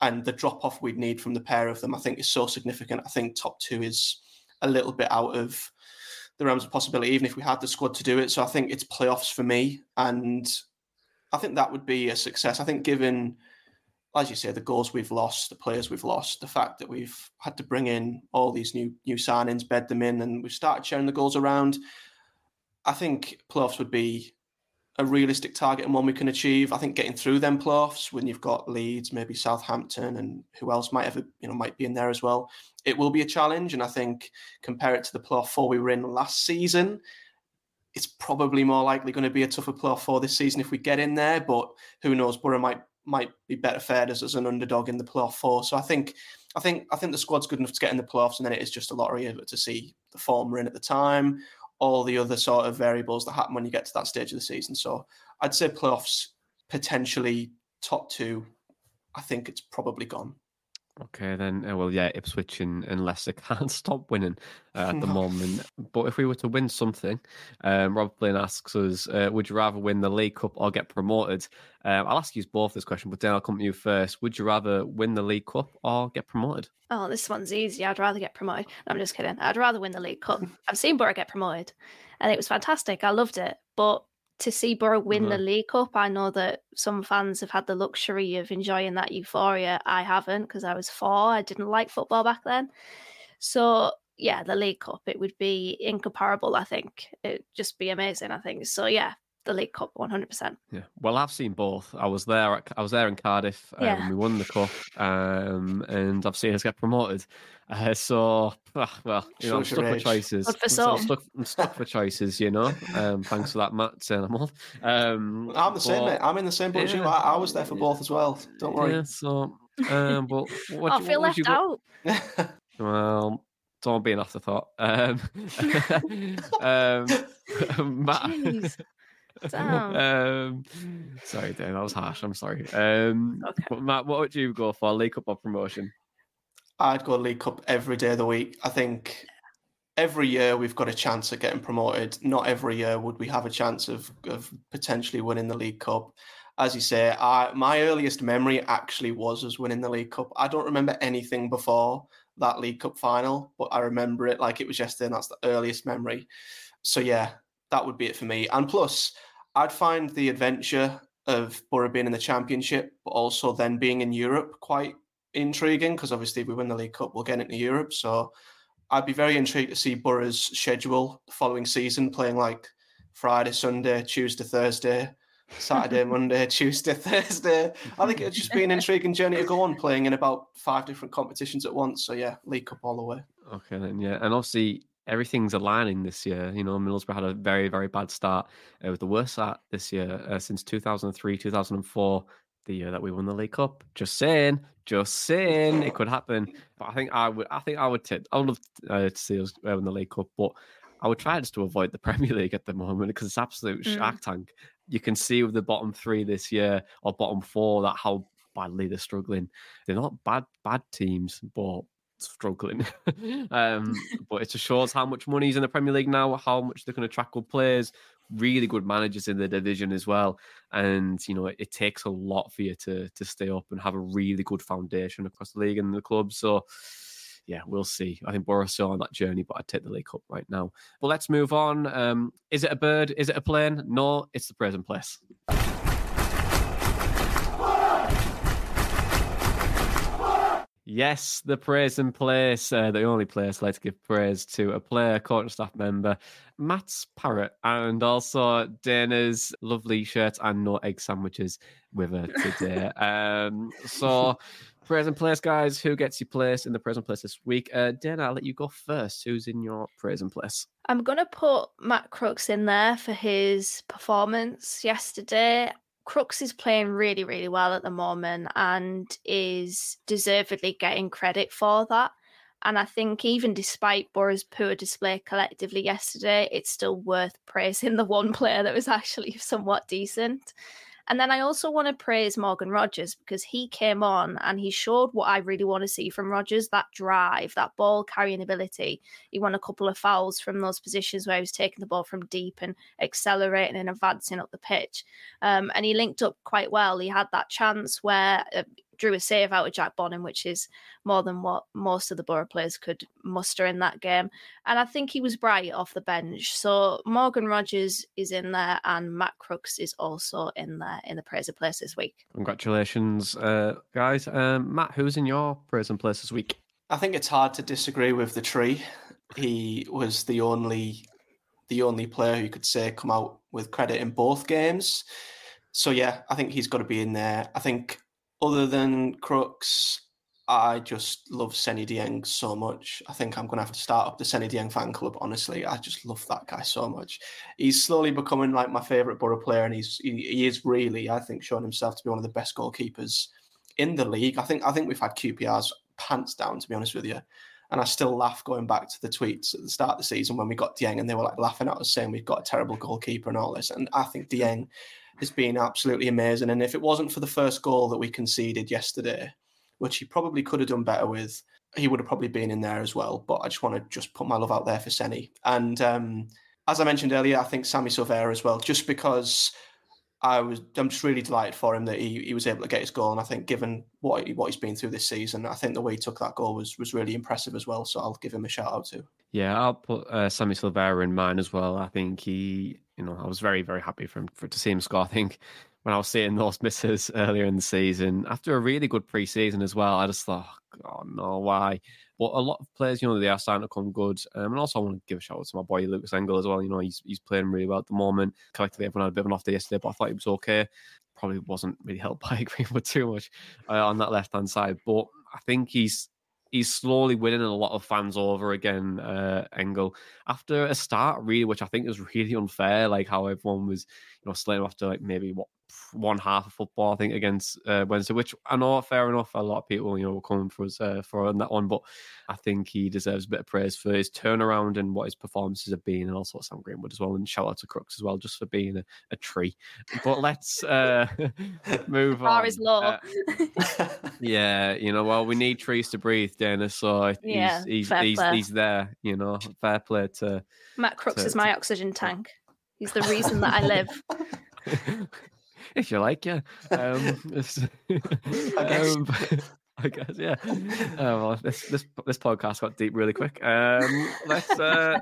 and the drop off we'd need from the pair of them, I think, is so significant. I think top two is a little bit out of the realms of possibility, even if we had the squad to do it. So I think it's playoffs for me, and I think that would be a success. I think, given, as you say, the goals we've lost, the players we've lost, the fact that we've had to bring in all these new new signings, bed them in, and we've started sharing the goals around. I think playoffs would be a realistic target and one we can achieve. I think getting through them playoffs when you've got Leeds, maybe Southampton, and who else might ever you know might be in there as well. It will be a challenge, and I think compare it to the playoff four we were in last season. It's probably more likely going to be a tougher playoff four this season if we get in there, but who knows? Boro might might be better fared as, as an underdog in the playoff four. So I think I think I think the squad's good enough to get in the playoffs, and then it is just a lottery to see the form we're in at the time, all the other sort of variables that happen when you get to that stage of the season. So I'd say playoffs potentially top two. I think it's probably gone. Okay, then. Uh, well, yeah, Ipswich and, and Leicester can't stop winning uh, at the moment. But if we were to win something, um, Rob Flynn asks us, uh, would you rather win the League Cup or get promoted? Um, I'll ask you both this question, but then I'll come to you first. Would you rather win the League Cup or get promoted? Oh, this one's easy. I'd rather get promoted. No, I'm just kidding. I'd rather win the League Cup. I've seen Boro get promoted, and it was fantastic. I loved it. But to see Boro win mm-hmm. the League Cup, I know that some fans have had the luxury of enjoying that euphoria. I haven't because I was four. I didn't like football back then. So yeah, the League Cup, it would be incomparable. I think it'd just be amazing. I think so. Yeah, the League Cup, one hundred percent. Yeah, well, I've seen both. I was there. I was there in Cardiff uh, yeah. when we won the cup, um, and I've seen us get promoted. Uh, so, ah, well, you know, I'm stuck for choices. For some. I'm, stuck, I'm stuck for choices. You know, um, thanks for that, Matt. Saying I'm. Um, I'm the same, mate. I'm in the same boat yeah, I, I, was there for both as well. Don't worry. Yeah. So, um, but what, I feel left out. well, don't be an afterthought. Um, um, Matt, um, sorry, Dan, that was harsh. I'm sorry. Um, okay. Matt, what would you go for? League Cup or promotion? I'd go League Cup every day of the week. I think every year we've got a chance of getting promoted. Not every year would we have a chance of, of potentially winning the League Cup. As you say, I, my earliest memory actually was us winning the League Cup. I don't remember anything before that League Cup final, but I remember it like it was yesterday, and that's the earliest memory. So yeah, that would be it for me. And plus, I'd find the adventure of Boro being in the Championship, but also then being in Europe quite intriguing because obviously if we win the League Cup, we'll get into Europe. So I'd be very intrigued to see Boro's schedule the following season, playing like Friday, Sunday, Tuesday, Thursday, Saturday, Monday, Tuesday, Thursday. I think it'd just be an intriguing journey to go on, playing in about five different competitions at once. So yeah, League Cup all the way. Okay, then yeah, and obviously everything's aligning this year. You know, Middlesbrough had a very, very bad start. It was the worst start this year uh, since 2003, 2004, the year that we won the League Cup. Just saying, just saying, it could happen. But I think I would, I think I would, t- I would love uh, to see us win the League Cup, but I would try just to avoid the Premier League at the moment because it's absolute mm. shark tank. You can see with the bottom three this year or bottom four that how badly they're struggling. They're not bad, bad teams, but struggling. um, but it just shows how much money's in the Premier League now, how much they're going to attract good players, really good managers in the division as well. And you know, it, it, takes a lot for you to to stay up and have a really good foundation across the league and the club. So yeah, we'll see. I think Boro's still on that journey, but I'd take the League Cup right now. But let's move on. Um, is it a bird? Is it a plane? No, it's the present place. Yes, the praise and place, uh, the only place let's give praise to a player, coach, staff member, Matt's parrot, and also Dana's lovely shirt and no egg sandwiches with her today. um, so, praise and place, guys. Who gets your place in the praise and place this week? Uh, Dana, I'll let you go first. Who's in your praise and place? I'm going to put Matt Crooks in there for his performance yesterday. Crooks is playing really, really well at the moment and is deservedly getting credit for that. And I think even despite Boro's poor display collectively yesterday, it's still worth praising the one player that was actually somewhat decent. And then I also want to praise Morgan Rogers because he came on and he showed what I really want to see from Rogers that drive, that ball carrying ability. He won a couple of fouls from those positions where he was taking the ball from deep and accelerating and advancing up the pitch. Um, and he linked up quite well. He had that chance where uh, drew a save out of Jack Bonham, which is more than what most of the Boro players could muster in that game. And I think he was bright off the bench. So Morgan Rogers is in there, and Matt Crooks is also in there in the praise and place this week. Congratulations, uh, guys. Um, Matt, who's in your praise and place this week? I think it's hard to disagree with the tree. He was the only the only player who could say come out with credit in both games. So yeah, I think he's got to be in there. I think other than Crooks, I just love Seny Dieng so much. I think I'm going to have to start up the Seny Dieng fan club. Honestly, I just love that guy so much. He's slowly becoming like my favourite Boro player, and he's he, he, is really, I think, showing himself to be one of the best goalkeepers in the league. I think I think we've had QPR's pants down, to be honest with you. And I still laugh going back to the tweets at the start of the season when we got Dieng, and they were like laughing at us saying we've got a terrible goalkeeper and all this. And I think Dieng has been absolutely amazing. And if it wasn't for the first goal that we conceded yesterday, which he probably could have done better with, he would have probably been in there as well. But I just want to just put my love out there for Seny. And um, as I mentioned earlier, I think Sammy Silvera as well, just because I was I'm just really delighted for him that he, he was able to get his goal. And I think given what he, what he's been through this season, I think the way he took that goal was was really impressive as well. So I'll give him a shout out too. Yeah, I'll put uh, Sammy Silvera in mine as well. I think he you know, I was very, very happy for him for to see him score. I think when I was seeing those misses earlier in the season, after a really good preseason as well, I just thought, oh no, why? But a lot of players, you know, they are starting to come good. Um, and also, I want to give a shout out to my boy Lukas Engel as well. You know, he's he's playing really well at the moment. Collectively, everyone had a bit of an off day yesterday, but I thought he was okay. Probably wasn't really helped by Greenwood too much uh, on that left hand side, but I think he's he's slowly winning a lot of fans over again, uh, Engel. After a start, really, which I think was really unfair, like how everyone was, you know, slating after like maybe what one half of football, I think, against uh, Wednesday, which I know, fair enough. A lot of people, you know, were coming for us uh, for that one, but I think he deserves a bit of praise for his turnaround and what his performances have been, and also Sam Greenwood as well. And shout out to Crooks as well, just for being a, a tree. But let's uh, move Bar on. is low. Uh, yeah, you know, well, we need trees to breathe, Dana. So he's Yeah, he's he's, play. he's there. You know, fair play to. Matt Crooks to- is my oxygen tank. He's the reason that I live. If you like, yeah. Um, it's- guess. um, I guess, yeah. Uh, well, this this this podcast got deep really quick. Um, let's uh,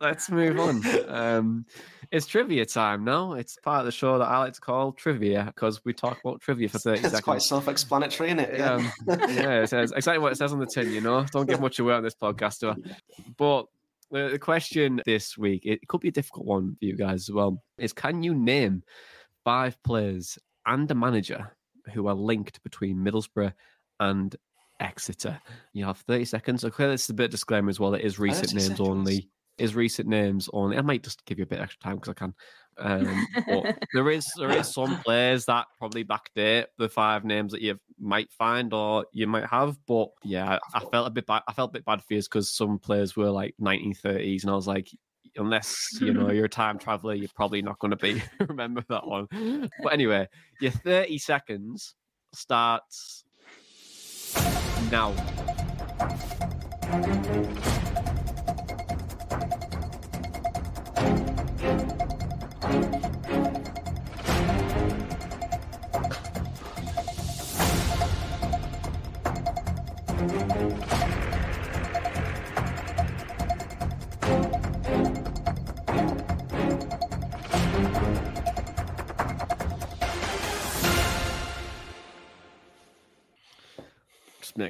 let's move on. Um, it's trivia time now. It's part of the show that I like to call trivia because we talk about trivia for thirty It's seconds. quite self-explanatory, isn't it? Um, yeah, it says exactly what it says on the tin. You know, don't give much away on this podcast, do I? But the, the question this week, it could be a difficult one for you guys as well. Is can you name five players and a manager who are linked between Middlesbrough and Exeter? You have thirty seconds. Okay, this is a bit of disclaimer as well. It is recent 30 names seconds. only. Is recent names only. I might just give you a bit extra time because I can. Um, but there is there is some players that probably backdate the five names that you might find or you might have. But yeah, I, I felt a bit bad. I felt a bit bad for you because some players were like 1930s, and I was like, unless you know you're a time traveler, you're probably not going to be remember that one. But anyway, your 30 seconds starts now.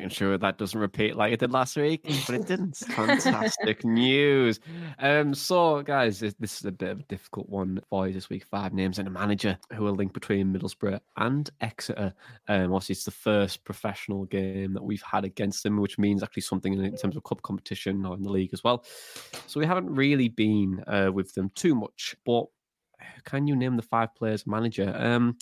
Making sure that doesn't repeat like it did last week, but it didn't. Fantastic news. Um, so guys, this, this is a bit of a difficult one for you this week. Five names and a manager who are linked between Middlesbrough and Exeter. Um, obviously, it's the first professional game that we've had against them, which means actually something in, terms of cup competition or in the league as well. So we haven't really been uh, with them too much, but can you name the five players manager? Um,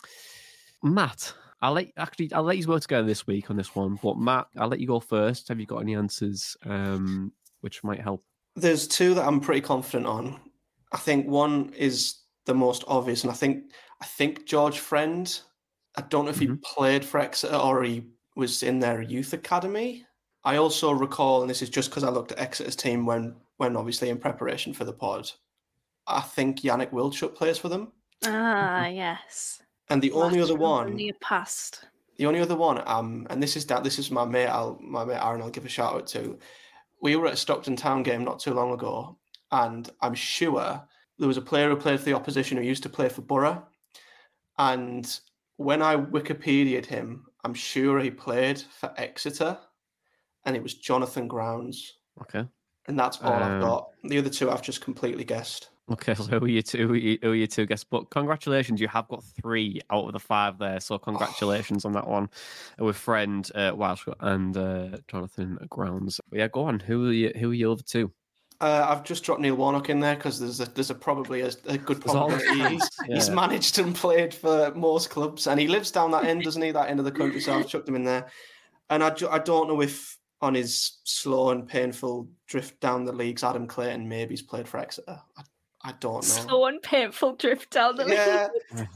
Matt, I'll let actually I'll let you work together this week on this one. But Matt, I'll let you go first. Have you got any answers um, which might help? There's two that I'm pretty confident on. I think one is the most obvious, and I think I think George Friend. I don't know if mm-hmm. he played for Exeter or he was in their youth academy. I also recall, and this is just because I looked at Exeter's team when when obviously in preparation for the pod. I think Yanic Wildschut plays for them. Ah, yes. And the only other one, in your past. The only other one, um, and this is that this is my mate, I'll, my mate Aaron. I'll give a shout out to. We were at a Stockton Town game not too long ago, and I'm sure there was a player who played for the opposition who used to play for Boro. And when I Wikipedia'd him, I'm sure he played for Exeter, and it was Jonathan Grounds. Okay. And that's all um, I've got. The other two I've just completely guessed. Okay, so who are you two? Who are you, who are you two guests? But congratulations, you have got three out of the five there. So congratulations on that one with friend uh, Welsh and uh, Jonathan Grounds. But yeah, go on. Who are you? Who are you over two? Uh, I've just dropped Neil Warnock in there because there's a there's a probably a, a good probability he's, yeah. he's managed and played for most clubs, and he lives down that end, doesn't he? That end of the country. So I've chucked him in there, and I, I don't know if on his slow and painful drift down the leagues, Adam Clayton maybe he's played for Exeter. I I don't know. So and painful drift down the Yeah,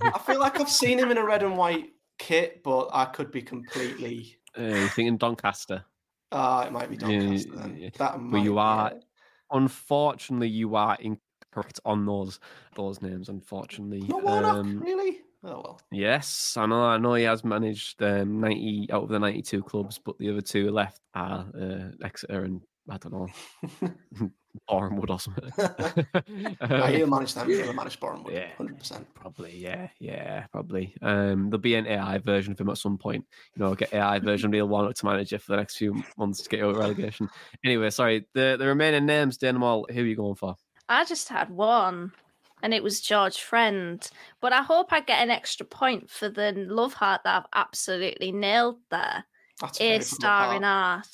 I feel like I've seen him in a red and white kit, but I could be completely. Uh, you thinking Doncaster? Ah, uh, it might be Doncaster. Yeah, yeah. That might, but you are, unfortunately, you are incorrect on those those names. Unfortunately, no Warnock, um, really. Oh well. Yes, I know. I know he has managed um, ninety out of the ninety-two clubs, but the other two left are uh, Exeter and I don't know Bournemouth or something. um, he'll manage them. He'll manage Bournemouth. Yeah, hundred percent. Probably. Yeah. Yeah. Probably. Um, there'll be an AI version of him at some point. You know, get AI version of Neil Warnock to manage it for the next few months to get over relegation. Anyway, sorry. The the remaining names, Danimal, who are you going for? I just had one. And it was George Friend. But I hope I get an extra point for the love heart that I've absolutely nailed there. That's a star in art.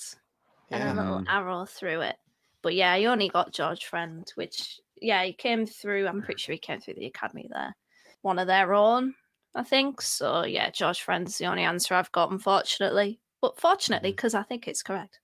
Yeah. And a little arrow through it. But yeah, he only got George Friend, which yeah, he came through. I'm pretty sure he came through the academy there, one of their own, I think. So yeah, George Friend's the only answer I've got, unfortunately. But fortunately, because mm. I think it's correct.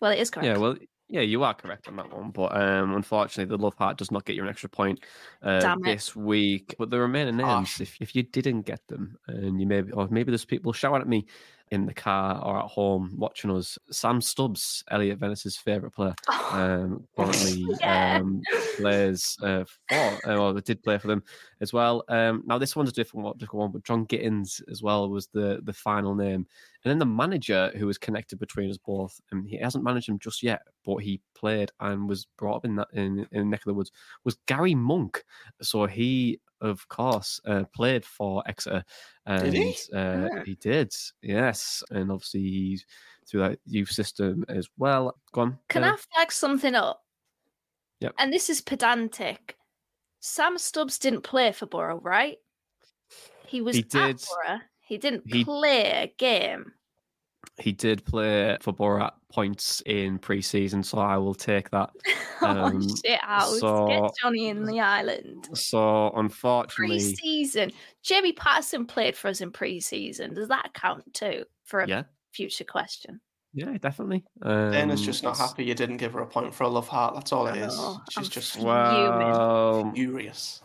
Well, it is correct. Yeah, well, yeah, you are correct on that one, but um, unfortunately, the love heart does not get you an extra point uh, this week. But the remaining names, if, if you didn't get them, and you maybe, or maybe there's people shouting at me in the car or at home watching us. Sam Stubbs, Elliot Venice's favourite player, oh. um, currently yeah. um, plays uh, for, uh, well, did play for them as well. Um, now this one's a different, different one, but Jon Gittens as well was the the final name, and then the manager who was connected between us both, and he hasn't managed him just yet, but he played and was brought up in that in, in the neck of the woods was Gary Monk. So he of course, uh, played for Exeter. And, did he? Uh, yeah. He did, yes. And obviously, he's through that youth system as well. Go on. Can I flag something up? Yep. And this is pedantic. Sam Stubbs didn't play for Boro, right? He was he did. at Boro. He didn't he, play a game. He did play for Borat points in pre-season, so I will take that. Oh, um, oh shit! Out so, get Johnny in the island. So unfortunately, pre-season. Jamie Patterson played for us in pre-season. Does that count too for a yeah. future question? Yeah, definitely. Um, Dana's just not happy you didn't give her a point for a love heart. That's all it is. She's I'm just well, furious.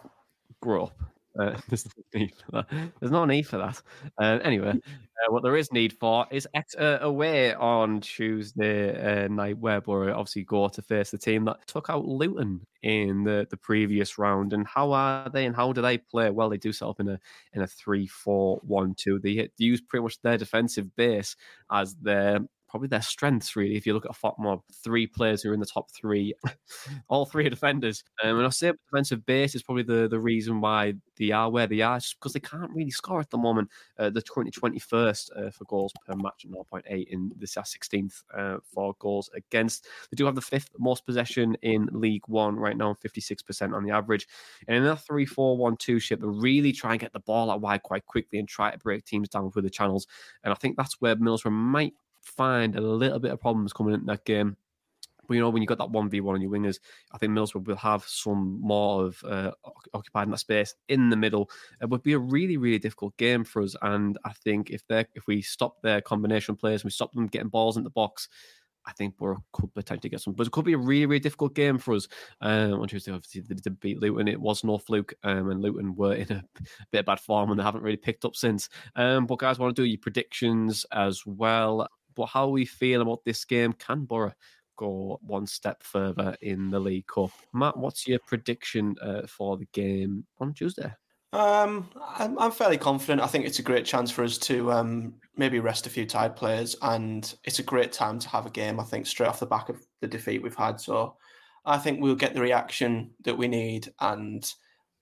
Grow up. Uh, there's, no need for that. there's no need for that. Uh, anyway, uh, what there is need for is Exeter away on Tuesday uh, night, where Boro obviously go to face the team that took out Luton in the, the previous round. And how are they and how do they play? Well, they do set up in a in a three four one two. They, hit, they use pretty much their defensive base as their probably their strengths, really. If you look at a mob, three players who are in the top three, all three are defenders. Um, and I say defensive base is probably the, the reason why they are where they are, just because they can't really score at the moment. Uh, the 2021st uh, for goals per match, at 0.8 in this 16th uh, for goals against. They do have the fifth most possession in League One right now, 56% on the average. And in a 3 4 1 2 ship, they really try and get the ball out wide quite quickly and try to break teams down with the channels. And I think that's where Middlesbrough might find a little bit of problems coming in that game. But you know, when you got that one v one on your wingers, I think Middlesbrough will have some more of uh, occupying that space in the middle. It would be a really, really difficult game for us. And I think if they if we stop their combination players and we stop them getting balls in the box, I think Boro could potentially get some. But it could be a really, really difficult game for us um, on Tuesday. Obviously, they did beat Luton. It was no fluke, um, and Luton were in a bit of bad form and they haven't really picked up since. Um, but guys, want to do your predictions as well. But how we feel about this game? Can Boro go one step further in the League Cup? Matt, what's your prediction uh, for the game on Tuesday? Um, I'm, I'm, fairly confident. I think it's a great chance for us to um, maybe rest a few tired players, and it's a great time to have a game. I think straight off the back of the defeat we've had, so I think we'll get the reaction that we need. And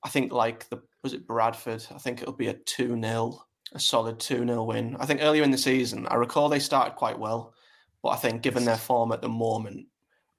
I think like the was it Bradford? I think it'll be a two 0 a solid two 0 win. I think earlier in the season, I recall they started quite well, but I think given their form at the moment,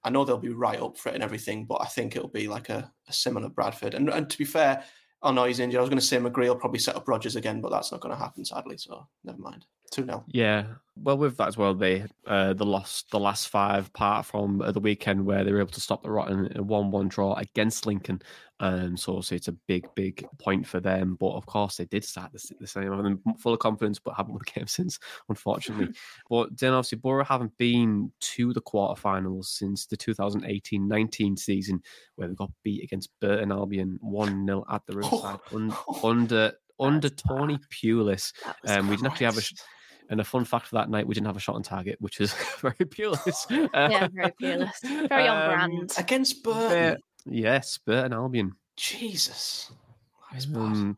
I know they'll be right up for it and everything. But I think it'll be like a, a similar Bradford. And, and to be fair Oh no, he's injured. I was going to say McGree will probably set up Rogers again, but that's not going to happen, sadly. So never mind. Two 0 Yeah, well, with that as well, they uh, the lost the last five, apart from uh, the weekend where they were able to stop the rotten one-one draw against Lincoln. Um, so, so it's a big, big point for them. But of course, they did start the, the same. Mean, full of confidence, but haven't won a game since, unfortunately. but then obviously, Boro haven't been to the quarterfinals since the 2018-19 season, where they got beat against Burton Albion one 0 at the Riverside oh. under under Tony Pulis. Um, we didn't actually have a and a fun fact for that night, we didn't have a shot on target, which is very Pulis. yeah, very Pulis. Very on um, brand. Against Burton. yes, Burton Albion. Jesus. Um,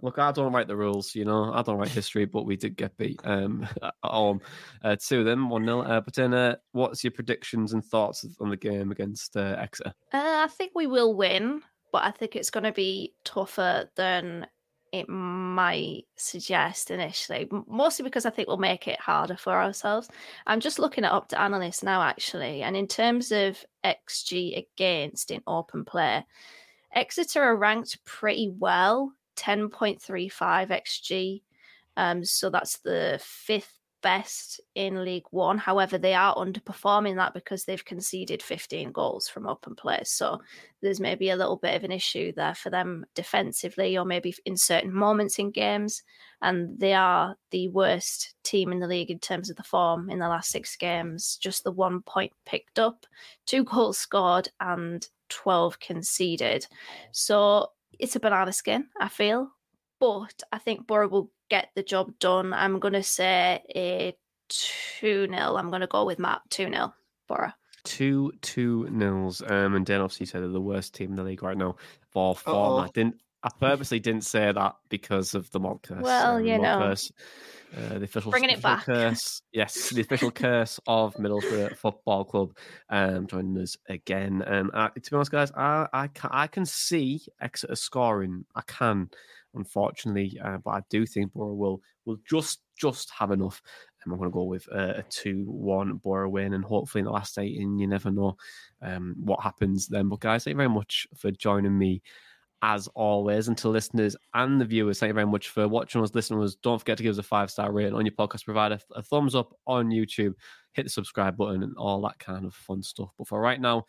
look, I don't write the rules, you know. I don't write history, but we did get beat um, at home. Uh, two of them, 1 0. Uh, but then, uh, what's your predictions and thoughts on the game against uh, Exeter? Uh, I think we will win, but I think it's going to be tougher than it might suggest initially, mostly because I think we'll make it harder for ourselves. I'm just looking at Opta Analyst now, actually, and in terms of XG against in open play, Exeter are ranked pretty well, 10.35 XG. Um, so that's the fifth best in League One. However, they are underperforming that because they've conceded 15 goals from open play. So there's maybe a little bit of an issue there for them defensively, or maybe in certain moments in games. And they are the worst team in the league in terms of the form in the last six games. Just the one point picked up, two goals scored, and 12 conceded. So it's a banana skin, I feel. But I think Boro will get the job done. I'm going to say a 2 0. I'm going to go with Matt 2 0 Boro. Two two nils. Um, and Dan obviously said they're the worst team in the league right now for form. I didn't. I purposely didn't say that because of the mock curse. Well, um, you know, curse. Uh, the official, bringing it back. Curse, yes, the official curse of Middlesbrough Football Club um, joining us again. Um, I, to be honest, guys, I I can, I can see Exeter scoring. I can unfortunately. Uh, but I do think Boro will will just just have enough. And I'm going to go with uh, a two-one Boro win, and hopefully in the last eight, and you never know um, what happens then. But guys, thank you very much for joining me. As always, and to listeners and the viewers, thank you very much for watching us, listening us. Don't forget to give us a five star rating on your podcast provider, a thumbs up on YouTube, hit the subscribe button, and all that kind of fun stuff. But for right now,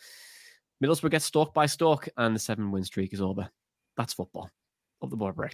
Middlesbrough gets stalked by Stoke, and the seven win streak is over. That's football of the Boro Break.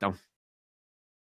No.